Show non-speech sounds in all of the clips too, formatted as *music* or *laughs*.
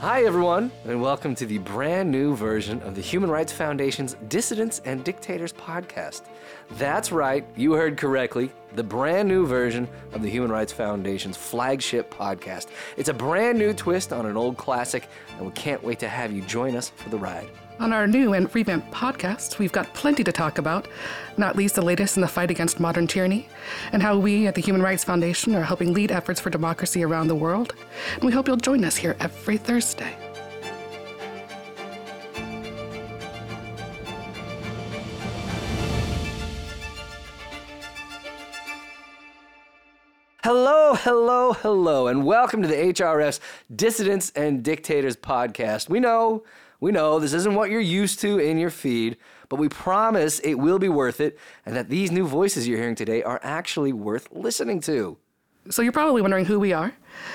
Hi, everyone, and welcome to the brand new version of the Human Rights Foundation's Dissidents and Dictators podcast. That's right, you heard correctly. The brand new version of the Human Rights Foundation's flagship podcast. It's a brand new twist on an old classic, and we can't wait to have you join us for the ride. On our new and revamped podcast, we've got plenty to talk about, not least the latest in the fight against modern tyranny, and how we at the Human Rights Foundation are helping lead efforts for democracy around the world. And we hope you'll join us here every Thursday. Hello, hello, hello, and welcome to the HRF's Dissidents and Dictators podcast. We know, we know this isn't what you're used to in your feed, but we promise it will be worth it and that these new voices you're hearing today are actually worth listening to. So you're probably wondering who we are.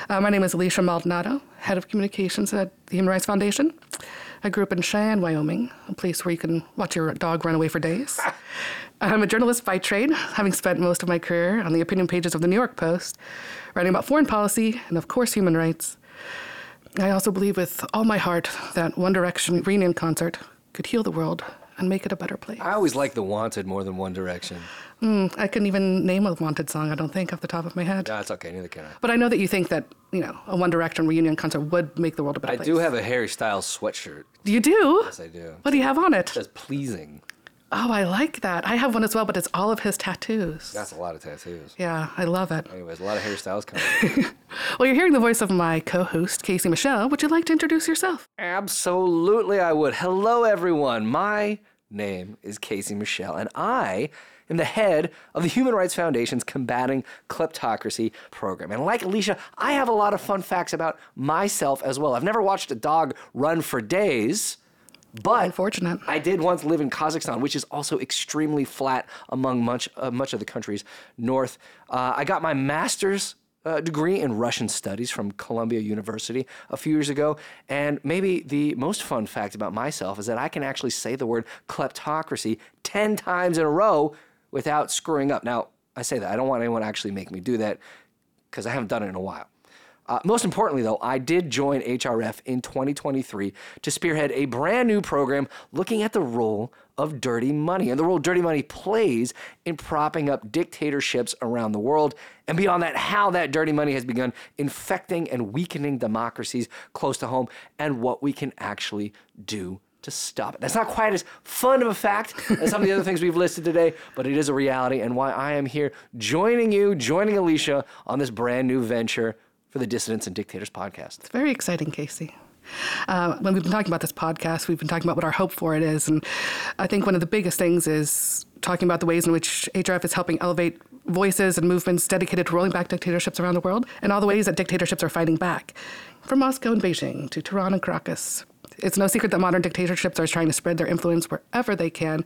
Uh, my name is Elisha Maldonado, head of communications at the Human Rights Foundation. I grew up in Cheyenne, Wyoming, a place where you can watch your dog run away for days. *laughs* I'm a journalist by trade, having spent most of my career on the opinion pages of the New York Post, writing about foreign policy and, of course, human rights. I also believe with all my heart that One Direction reunion concert could heal the world and make it a better place. I always like the Wanted more than One Direction. Mm, I couldn't even name a wanted song, I don't think, off the top of my head. No, it's okay, neither can I. But I know that you think that, you know, a One Direction reunion concert would make the world a better I place. I do have a Harry Styles sweatshirt. You do? Yes, I do. What do you have on it? It says pleasing. Oh, I like that. I have one as well, but it's all of his tattoos. That's a lot of tattoos. Yeah, I love it. Anyways, a lot of hairstyles coming. *laughs* Well, you're hearing the voice of my co host, Casey Michel. Would you like to introduce yourself? Absolutely, I would. Hello, everyone. My name is Casey Michel, and I am the head of the Human Rights Foundation's Combating Kleptocracy program. And like Elisha, I have a lot of fun facts about myself as well. I've never watched a dog run for days. But Unfortunate. I did once live in Kazakhstan, which is also extremely flat among much uh, much of the country's north. Uh, I got my master's uh, degree in Russian studies from Columbia University a few years ago, and maybe the most fun fact about myself is that I can actually say the word kleptocracy ten times in a row without screwing up. Now, I say that I don't want anyone to actually make me do that because I haven't done it in a while. Uh, most importantly, though, I did join HRF in 2023 to spearhead a brand new program looking at the role of dirty money and the role dirty money plays in propping up dictatorships around the world. And beyond that, how that dirty money has begun infecting and weakening democracies close to home and what we can actually do to stop it. That's not quite as fun of a fact as some of the other things we've listed today, but it is a reality and why I am here joining you, joining Elisha on this brand new venture for the Dissidents and Dictators podcast. It's very exciting, Casey. Uh, when we've been talking about this podcast, we've been talking about what our hope for it is. And I think one of the biggest things is talking about the ways in which HRF is helping elevate voices and movements dedicated to rolling back dictatorships around the world and all the ways that dictatorships are fighting back. From Moscow and Beijing to Tehran and Caracas. It's no secret that modern dictatorships are trying to spread their influence wherever they can.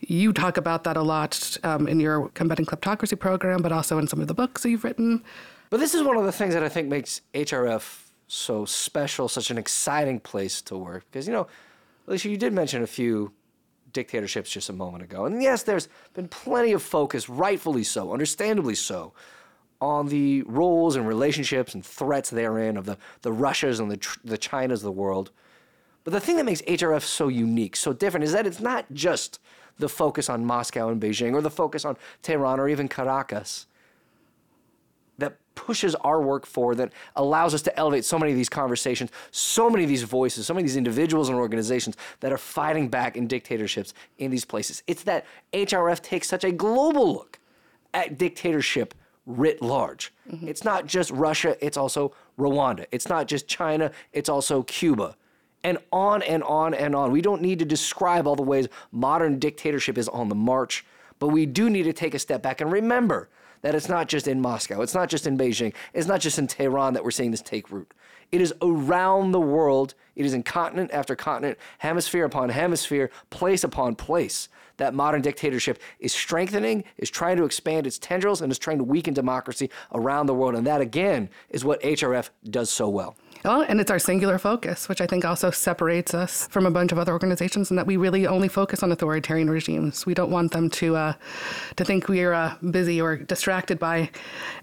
You talk about that a lot um, in your Combating Kleptocracy program, but also in some of the books that you've written. But this is one of the things that I think makes HRF so special, such an exciting place to work. Because, you know, Elisha, you did mention a few dictatorships just a moment ago. And yes, there's been plenty of focus, rightfully so, understandably so, on the roles and relationships and threats therein of the, the Russias and the, the Chinas of the world. But the thing that makes HRF so unique, so different, is that it's not just the focus on Moscow and Beijing or the focus on Tehran or even Caracas pushes our work forward, that allows us to elevate so many of these conversations, so many of these voices, so many of these individuals and organizations that are fighting back in dictatorships in these places. It's that HRF takes such a global look at dictatorship writ large. Mm-hmm. It's not just Russia, it's also Rwanda. It's not just China, it's also Cuba. And on and on and on. We don't need to describe all the ways modern dictatorship is on the march, but we do need to take a step back and remember that it's not just in Moscow, it's not just in Beijing, it's not just in Tehran that we're seeing this take root. It is around the world, it is in continent after continent, hemisphere upon hemisphere, place upon place that modern dictatorship is strengthening, is trying to expand its tendrils, and is trying to weaken democracy around the world. And that, again, is what HRF does so well. Well, and it's our singular focus, which I think also separates us from a bunch of other organizations, and that we really only focus on authoritarian regimes. We don't want them to uh, to think we are uh, busy or distracted by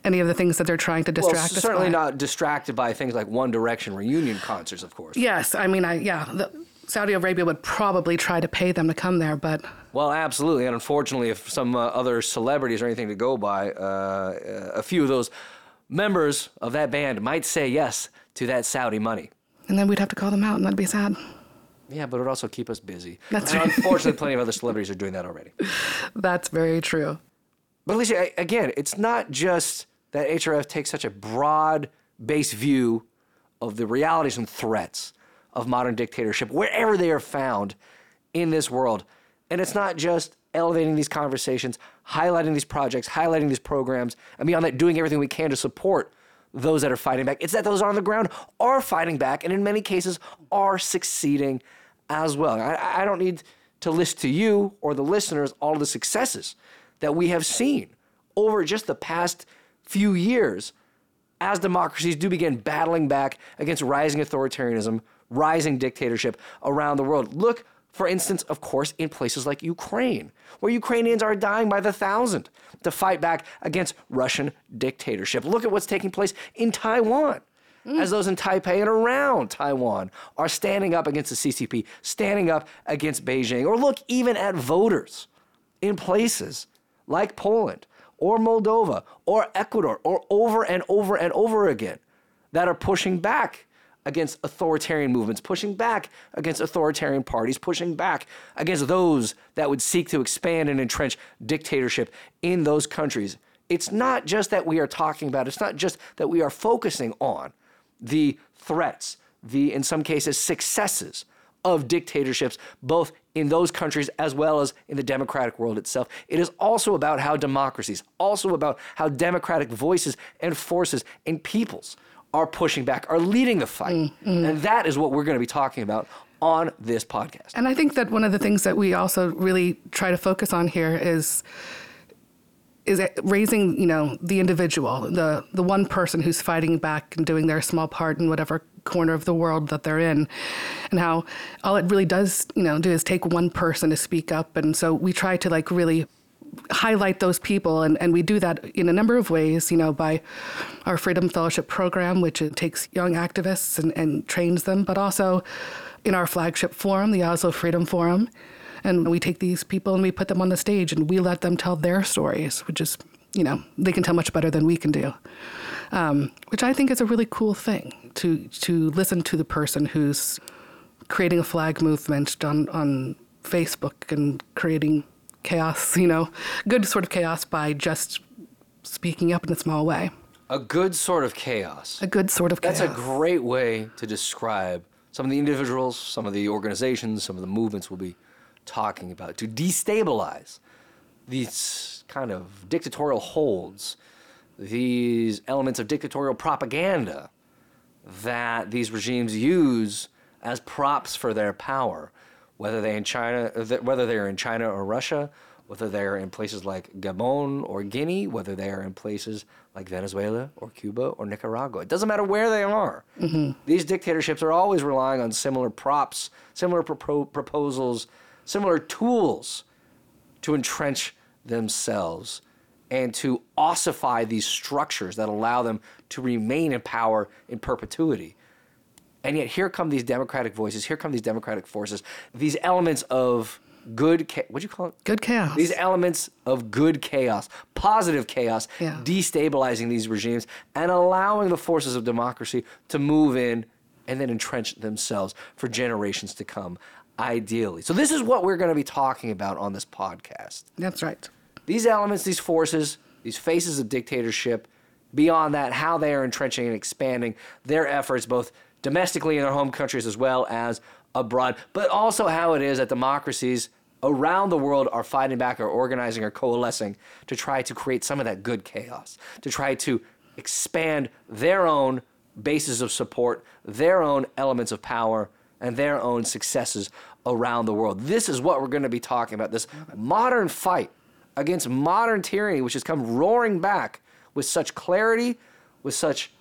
any of the things that they're trying to Well, distract us certainly by. not distracted by things like One Direction reunion concerts, of course. Yes, I mean, I yeah, the, Saudi Arabia would probably try to pay them to come there, but Well, absolutely, and unfortunately, if some uh, other celebrities or anything to go by, uh, a few of those members of that band might say yes to that Saudi money. and then we'd have to call them out, and that'd be sad. Yeah, but it would also keep us busy. That's and right. Unfortunately, plenty of other *laughs* celebrities are doing that already. That's very true. But Elisha, again, it's not just that HRF takes such a broad based view of the realities and threats of modern dictatorship wherever they are found in this world. And it's not just elevating these conversations, highlighting these projects, highlighting these programs, and beyond that, doing everything we can to support those that are fighting back. It's that those on the ground are fighting back and in many cases are succeeding as well. I, I don't need to list to you or the listeners all the successes that we have seen over just the past few years as democracies do begin battling back against rising authoritarianism, rising dictatorship around the world. Look, for instance, of course, in places like Ukraine, where Ukrainians are dying by the thousand to fight back against Russian dictatorship. Look at what's taking place in Taiwan. Mm. As those in Taipei and around Taiwan are standing up against the CCP, standing up against Beijing, or look even at voters in places like Poland or Moldova or Ecuador or over and over and over again that are pushing back against authoritarian movements, pushing back against authoritarian parties, pushing back against those that would seek to expand and entrench dictatorship in those countries. It's not just that we are talking about, it's not just that we are focusing on the threats, the, in some cases, successes of dictatorships, both in those countries as well as in the democratic world itself. It is also about how democracies, also about how democratic voices and forces and peoples are pushing back, are leading the fight. Mm, mm. And that is what we're going to be talking about on this podcast. And I think that one of the things that we also really try to focus on here is is raising, you know, the individual, the the one person who's fighting back and doing their small part in whatever corner of the world that they're in, and how all it really does, you know, do is take one person to speak up, and so we try to like really highlight those people and, and we do that in a number of ways you know by our freedom fellowship program which takes young activists and, and trains them but also in our flagship forum the oslo freedom forum. And we take these people and we put them on the stage and we let them tell their stories which is you know they can tell much better than we can do um, which i think is a really cool thing to to listen to the person who's creating a flag movement on on facebook and creating chaos you know. Good sort of chaos by just speaking up in a small way. A good sort of chaos. a good sort of chaos That's a great way to describe some of the individuals, some of the organizations, some of the movements we'll be talking about to destabilize these kind of dictatorial holds, these elements of dictatorial propaganda that these regimes use as props for their power, whether they in China, whether they're in China or Russia, whether they're in places like Gabon or Guinea, whether they are in places like Venezuela or Cuba or Nicaragua. It doesn't matter where they are. Mm-hmm. These dictatorships are always relying on similar props, similar propo- proposals, similar tools to entrench themselves and to ossify these structures that allow them to remain in power in perpetuity. And yet, here come these democratic voices, here come these democratic forces, these elements of good cha- what do you call it? good chaos These elements of good chaos, positive chaos, Yeah. destabilizing these regimes and allowing the forces of democracy to move in and then entrench themselves for generations to come, ideally. So, this is what we're going to be talking about on this podcast. that's right These elements, these forces, these faces of dictatorship, beyond that, how they are entrenching and expanding their efforts both domestically in their home countries as well as abroad, but also how it is that democracies around the world are fighting back or organizing or coalescing to try to create some of that good chaos, to try to expand their own bases of support, their own elements of power, and their own successes around the world. This is what we're going to be talking about this modern fight against modern tyranny, which has come roaring back with such clarity, with such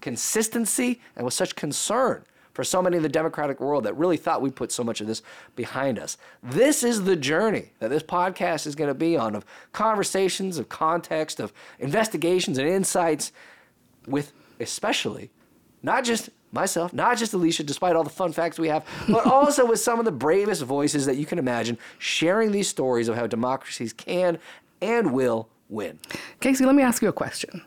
consistency and with such concern for so many in the democratic world that really thought we put so much of this behind us. This is the journey that this podcast is going to be on of conversations, of context, of investigations and insights with especially not just myself, not just Elisha, despite all the fun facts we have, *laughs* but also with some of the bravest voices that you can imagine sharing these stories of how democracies can and will win. Casey, let me ask you a question.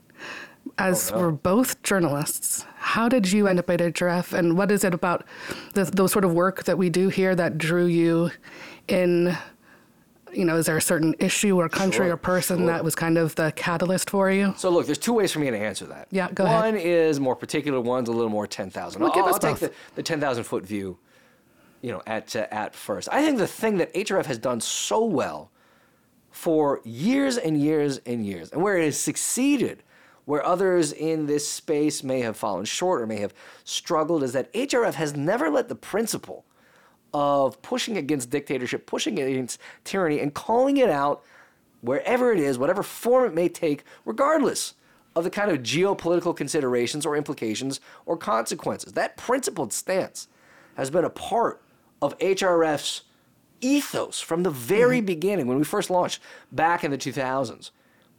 As Oh, no. we're both journalists, how did you end up at HRF, and what is it about the, the sort of work that we do here that drew you in? You know, is there a certain issue or country Sure, or person sure. that was kind of the catalyst for you? So look, there's two ways for me to answer that. Yeah, go One ahead. One is more particular, one's a little more 10,000. Well, I'll, give us I'll take the, the 10,000 foot view, you know, at, uh, at first. I think the thing that HRF has done so well for years and years and years, and where it has succeeded, where others in this space may have fallen short or may have struggled, is that HRF has never let the principle of pushing against dictatorship, pushing against tyranny, and calling it out wherever it is, whatever form it may take, regardless of the kind of geopolitical considerations or implications or consequences. That principled stance has been a part of HRF's ethos from the very mm-hmm. beginning when we first launched back in the 2000s.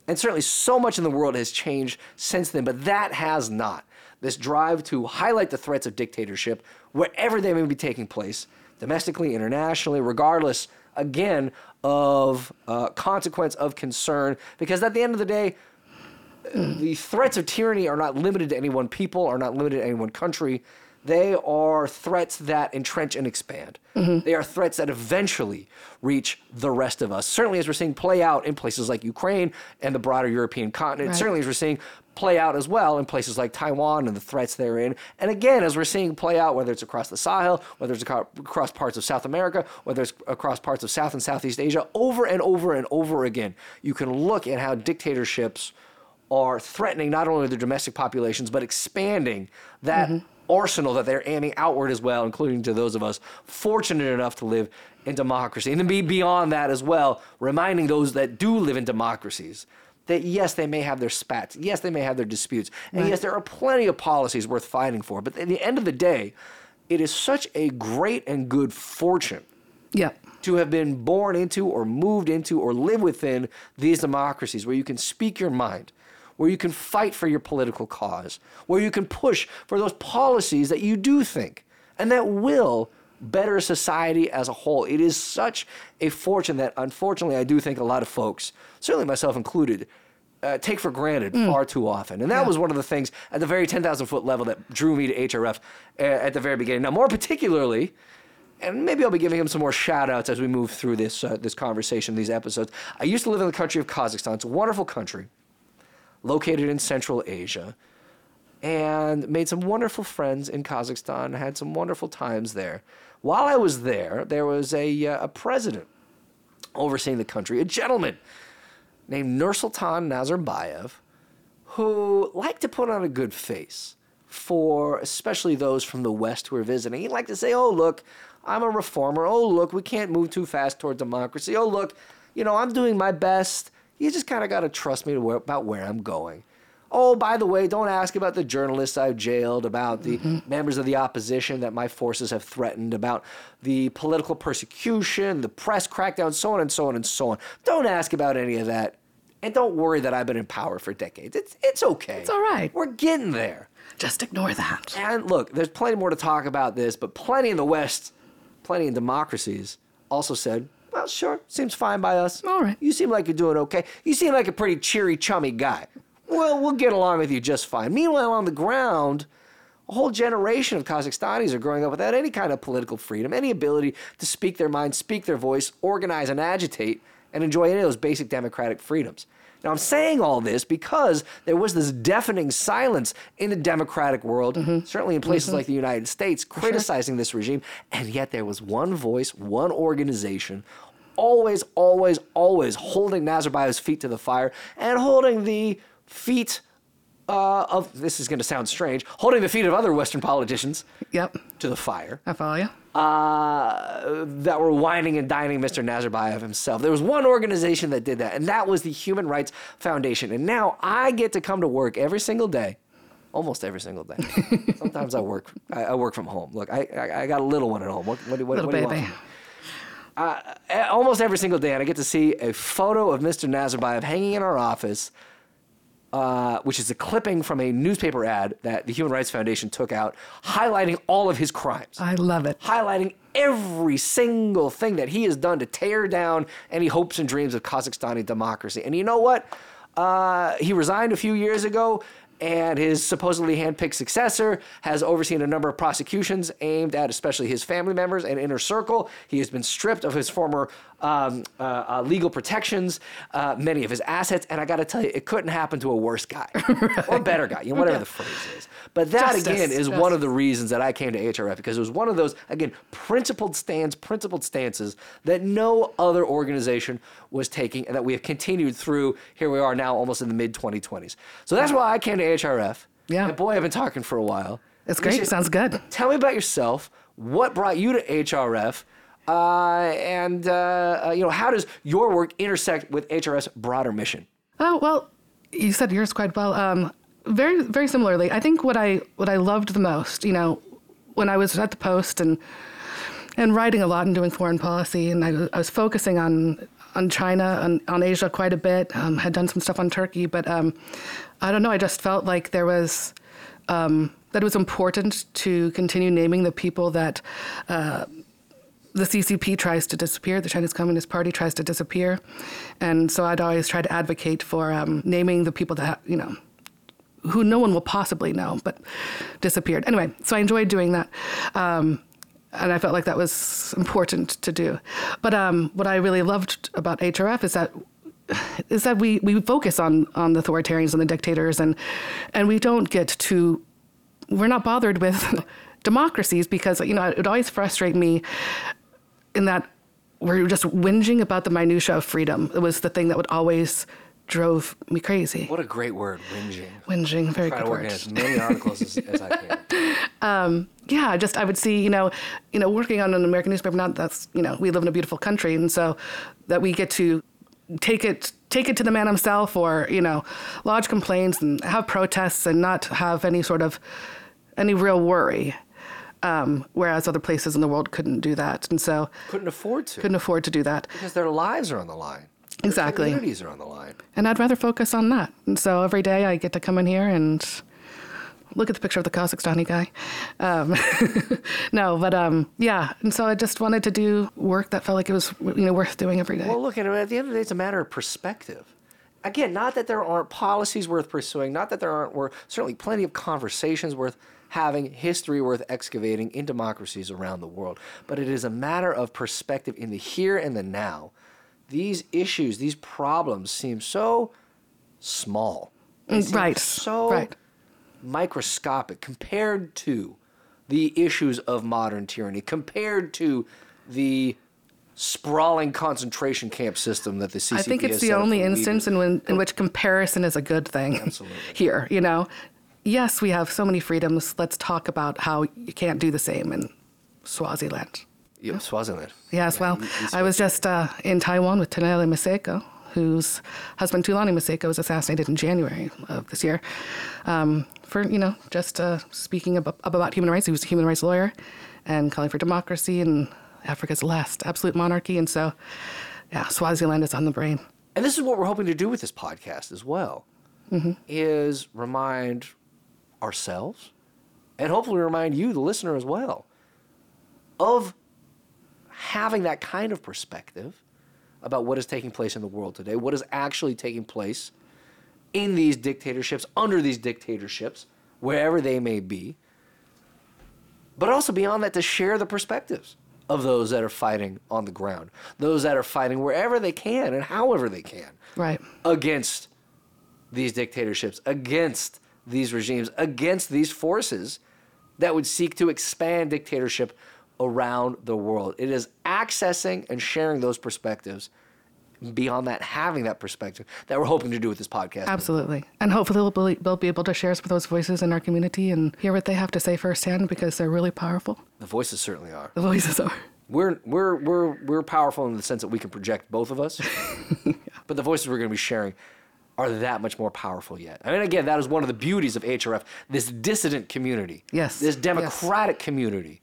And certainly so much in the world has changed since then, but that has not. This drive to highlight the threats of dictatorship wherever they may be taking place, domestically, internationally, regardless, again, of uh, consequence of concern, because at the end of the day, the threats of tyranny are not limited to any one people, are not limited to any one country. They are threats that entrench and expand. Mm-hmm. They are threats that eventually reach the rest of us. Certainly, as we're seeing play out in places like Ukraine and the broader European continent. Right. Certainly, as we're seeing play out as well in places like Taiwan and the threats therein. And again, as we're seeing play out, whether it's across the Sahel, whether it's across parts of South America, whether it's across parts of South and Southeast Asia, over and over and over again, you can look at how dictatorships are threatening not only their domestic populations, but expanding that mm-hmm. Arsenal that they're aiming outward as well, including to those of us fortunate enough to live in democracy. And then be beyond that as well, reminding those that do live in democracies that yes, they may have their spats, yes, they may have their disputes, and yes, there are plenty of policies worth fighting for. But at the end of the day, it is such a great and good fortune Yep. to have been born into or moved into or live within these democracies where you can speak your mind, where you can fight for your political cause, where you can push for those policies that you do think and that will better society as a whole. It is such a fortune that unfortunately I do think a lot of folks, certainly myself included, uh, take for granted far too often. And that was one of the things at the very 10,000 foot level that drew me to HRF uh, at the very beginning. Now, more particularly, and maybe I'll be giving him some more shout outs as we move through this, uh, this conversation, these episodes. I used to live in the country of Kazakhstan. It's a wonderful country located in Central Asia and made some wonderful friends in Kazakhstan, had some wonderful times there. While I was there, there was a, uh, a president overseeing the country, a gentleman named Nursultan Nazarbayev, who liked to put on a good face for especially those from the West who are visiting. He'd like to say, oh, look, I'm a reformer. Oh, look, we can't move too fast toward democracy. Oh, look, you know, I'm doing my best. You just kind of got to trust me where, about where I'm going. Oh, by the way, don't ask about the journalists I've jailed, about the mm-hmm. members of the opposition that my forces have threatened, about the political persecution, the press crackdown, so on and so on and so on. Don't ask about any of that. And don't worry that I've been in power for decades. It's, it's okay. It's all right. We're getting there. Just ignore that. And look, there's plenty more to talk about this, but plenty in the West, plenty in democracies also said, well, sure, seems fine by us. All right. You seem like you're doing okay. You seem like a pretty cheery, chummy guy. Well, we'll get along with you just fine. Meanwhile, on the ground, a whole generation of Kazakhstanis are growing up without any kind of political freedom, any ability to speak their mind, speak their voice, organize and agitate, and enjoy any of those basic democratic freedoms. Now, I'm saying all this because there was this deafening silence in the democratic world, mm-hmm. certainly in places mm-hmm. like the United States, criticizing this regime. And yet there was one voice, one organization, always, always, always holding Nazarbayev's feet to the fire and holding the feet uh, of, this is going to sound strange, holding the feet of other Western politicians Yep. to the fire I follow you. uh, that were wining and dining Mr. Nazarbayev himself. There was one organization that did that, and that was the Human Rights Foundation. And now I get to come to work every single day Almost every single day. *laughs* Sometimes I work. I, I, work from home. Look, I, I, I got a little one at home. What, what, what, little what do you baby. Want? Uh, almost every single day, and I get to see a photo of Mr. Nazarbayev hanging in our office, uh, which is a clipping from a newspaper ad that the Human Rights Foundation took out, highlighting all of his crimes. I love it. Highlighting every single thing that he has done to tear down any hopes and dreams of Kazakhstani democracy. And you know what? Uh, he resigned a few years ago and his supposedly handpicked successor has overseen a number of prosecutions aimed at especially his family members and inner circle. He has been stripped of his former um, uh, uh, legal protections, uh, many of his assets, and I got to tell you, it couldn't happen to a worse guy *laughs* right. or better guy, you know, whatever yeah. the phrase is. But that Justice. again is Justice. one of the reasons that I came to HRF because it was one of those again principled stands, principled stances that no other organization was taking, and that we have continued through. Here we are now, almost in the mid 2020s. So that's why I came to HRF. Yeah. And boy, I've been talking for a while. It's great. Should, Sounds good. Tell me about yourself. What brought you to HRF? Uh, and uh, uh, you know, how does your work intersect with HRS broader mission? Oh well, you said yours quite well. Um, very, very similarly, I think what I what I loved the most, you know, when I was at the Post and and writing a lot and doing foreign policy, and I, I was focusing on on China, on, on Asia quite a bit. Um, had done some stuff on Turkey, but um, I don't know. I just felt like there was um, that it was important to continue naming the people that. Uh, the CCP tries to disappear, the Chinese Communist Party tries to disappear, and so I'd always try to advocate for um, naming the people that you know who no one will possibly know, but disappeared. Anyway, so I enjoyed doing that. Um, and I felt like that was important to do. But um, what I really loved about HRF is that is that we, we focus on on the authoritarians and the dictators, and and we don't get to we're not bothered with *laughs* democracies because you know it would always frustrate me in that we're just whinging about the minutia of freedom. It was the thing that would always drove me crazy. What a great word, whinging. Whinging, very good word. as many articles as, as I can. *laughs* Um, yeah, just I would see, you know, you know, working on an American newspaper. Not that's, you know, we live in a beautiful country, and so that we get to take it take it to the man himself, or you know, lodge complaints and have protests, and not have any sort of any real worry. Um, whereas other places in the world couldn't do that, and so couldn't afford to. Couldn't afford to do that because their lives are on the line. Their exactly. Communities are on the line. And I'd rather focus on that. And so every day I get to come in here and look at the picture of the Kazakhstani guy. Um, *laughs* no, but um, yeah. And so I just wanted to do work that felt like it was you know worth doing every day. Well, look at it. At the end of the day, it's a matter of perspective. Again, not that there aren't policies worth pursuing, not that there aren't were certainly plenty of conversations worth having, history worth excavating in democracies around the world. But it is a matter of perspective in the here and the now. These issues, these problems seem so small. Mm, seem right. So right. microscopic compared to the issues of modern tyranny, compared to the sprawling concentration camp system that the CCP I think it's the only instance in, when, in which comparison is a good thing. Absolutely. Here, you know, yes, we have so many freedoms. Let's talk about how you can't do the same in Swaziland. Yeah, Swaziland. Yes, well, I was just uh, in Taiwan with Tanele Maseko, whose husband Thulani Maseko was assassinated in January of this year. Um, for you know, just uh, speaking up about human rights. He was a human rights lawyer and calling for democracy and Africa's last absolute monarchy. And so, yeah, Swaziland is on the brain. And this is what we're hoping to do with this podcast as well, mm-hmm. is remind ourselves and hopefully remind you, the listener, as well, of having that kind of perspective about what is taking place in the world today, what is actually taking place in these dictatorships, under these dictatorships, wherever they may be, but also beyond that to share the perspectives of those that are fighting on the ground, those that are fighting wherever they can and however they can Right. against these dictatorships, against these regimes, against these forces that would seek to expand dictatorship around the world. It is accessing and sharing those perspectives. Beyond that, having that perspective that we're hoping to do with this podcast. Absolutely. And hopefully we'll be, we'll be able to share some of those voices in our community and hear what they have to say firsthand because they're really powerful. The voices certainly are. The voices are. We're we're we're we're powerful in the sense that we can project both of us. *laughs* But the voices we're going to be sharing are that much more powerful yet. I mean, again, that is one of the beauties of HRF, this dissident community, Yes, this yes. democratic community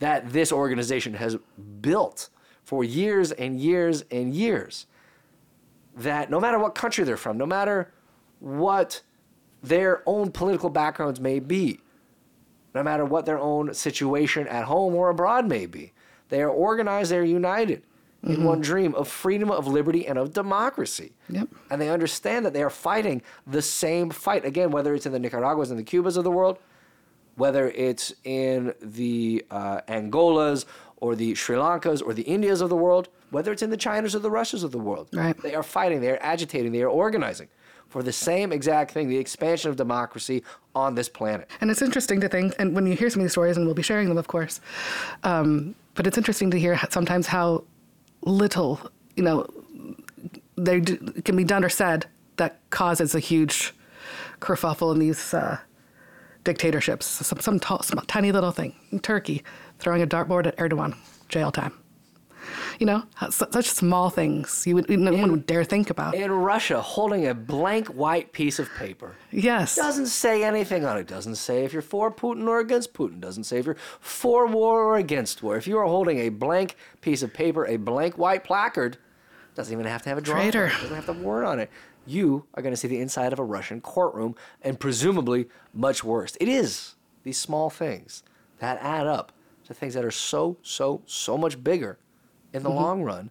that this organization has built for years and years and years. That no matter what country they're from, no matter what their own political backgrounds may be, no matter what their own situation at home or abroad may be, they are organized, they're united in one dream of freedom, of liberty, and of democracy. Yep. And they understand that they are fighting the same fight. Again, whether it's in the Nicaraguas and the Cubas of the world, whether it's in the uh, Angolas or the Sri Lankas or the Indias of the world, whether it's in the Chinas or the Russias of the world. Right. They are fighting, they are agitating, they are organizing for the same exact thing, the expansion of democracy on this planet. And it's interesting to think, and when you hear some of these stories, and we'll be sharing them, of course, um, but it's interesting to hear sometimes how little, you know, they d- can be done or said that causes a huge kerfuffle in these uh, dictatorships. Some, some, t- some tiny little thing. Turkey, throwing a dartboard at Erdogan, jail time. You know, such small things you would, no one would dare think about. In Russia, holding a blank white piece of paper. yes. Doesn't say anything on it. Doesn't say if you're for Putin or against Putin. Doesn't say if you're for war or against war. If you are holding a blank piece of paper, a blank white placard, doesn't even have to have a drawing. Traitor. Doesn't have to have a word on it. You are going to see the inside of a Russian courtroom, and presumably much worse. It is these small things that add up to things that are so, so, so much bigger in the mm-hmm. long run.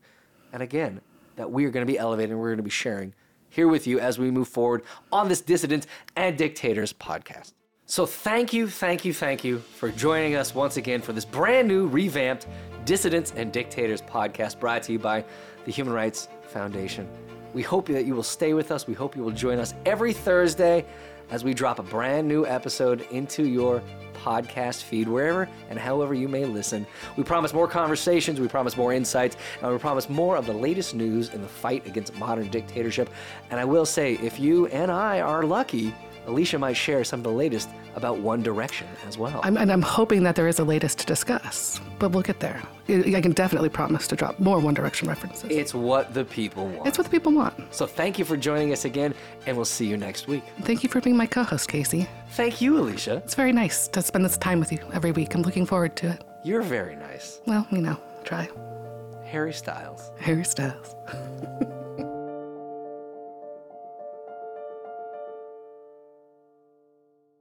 And again, that we are going to be elevating, we're going to be sharing here with you as we move forward on this Dissidents and Dictators podcast. So thank you, thank you, thank you for joining us once again for this brand new, revamped Dissidents and Dictators podcast brought to you by the Human Rights Foundation. We hope that you will stay with us. We hope you will join us every Thursday as we drop a brand new episode into your podcast feed, wherever and however you may listen. We promise more conversations, we promise more insights, and we promise more of the latest news in the fight against modern dictatorship. And I will say, if you and I are lucky, Elisha might share some of the latest about One Direction as well. I'm, and I'm hoping that there is a latest to discuss, but we'll get there. I can definitely promise to drop more One Direction references. it's what the people want. It's what the people want. so thank you for joining us again, and we'll see you next week. Thank you for being my co host, Casey. Thank you, Elisha. It's very nice to spend this time with you every week. I'm looking forward to it. You're very nice. Well, you know, try. Harry Styles. Harry Styles. *laughs*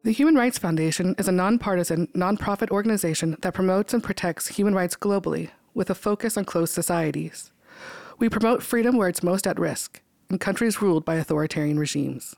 The Human Rights Foundation is a nonpartisan, nonprofit organization that promotes and protects human rights globally with a focus on closed societies. We promote freedom where it's most at risk, in countries ruled by authoritarian regimes.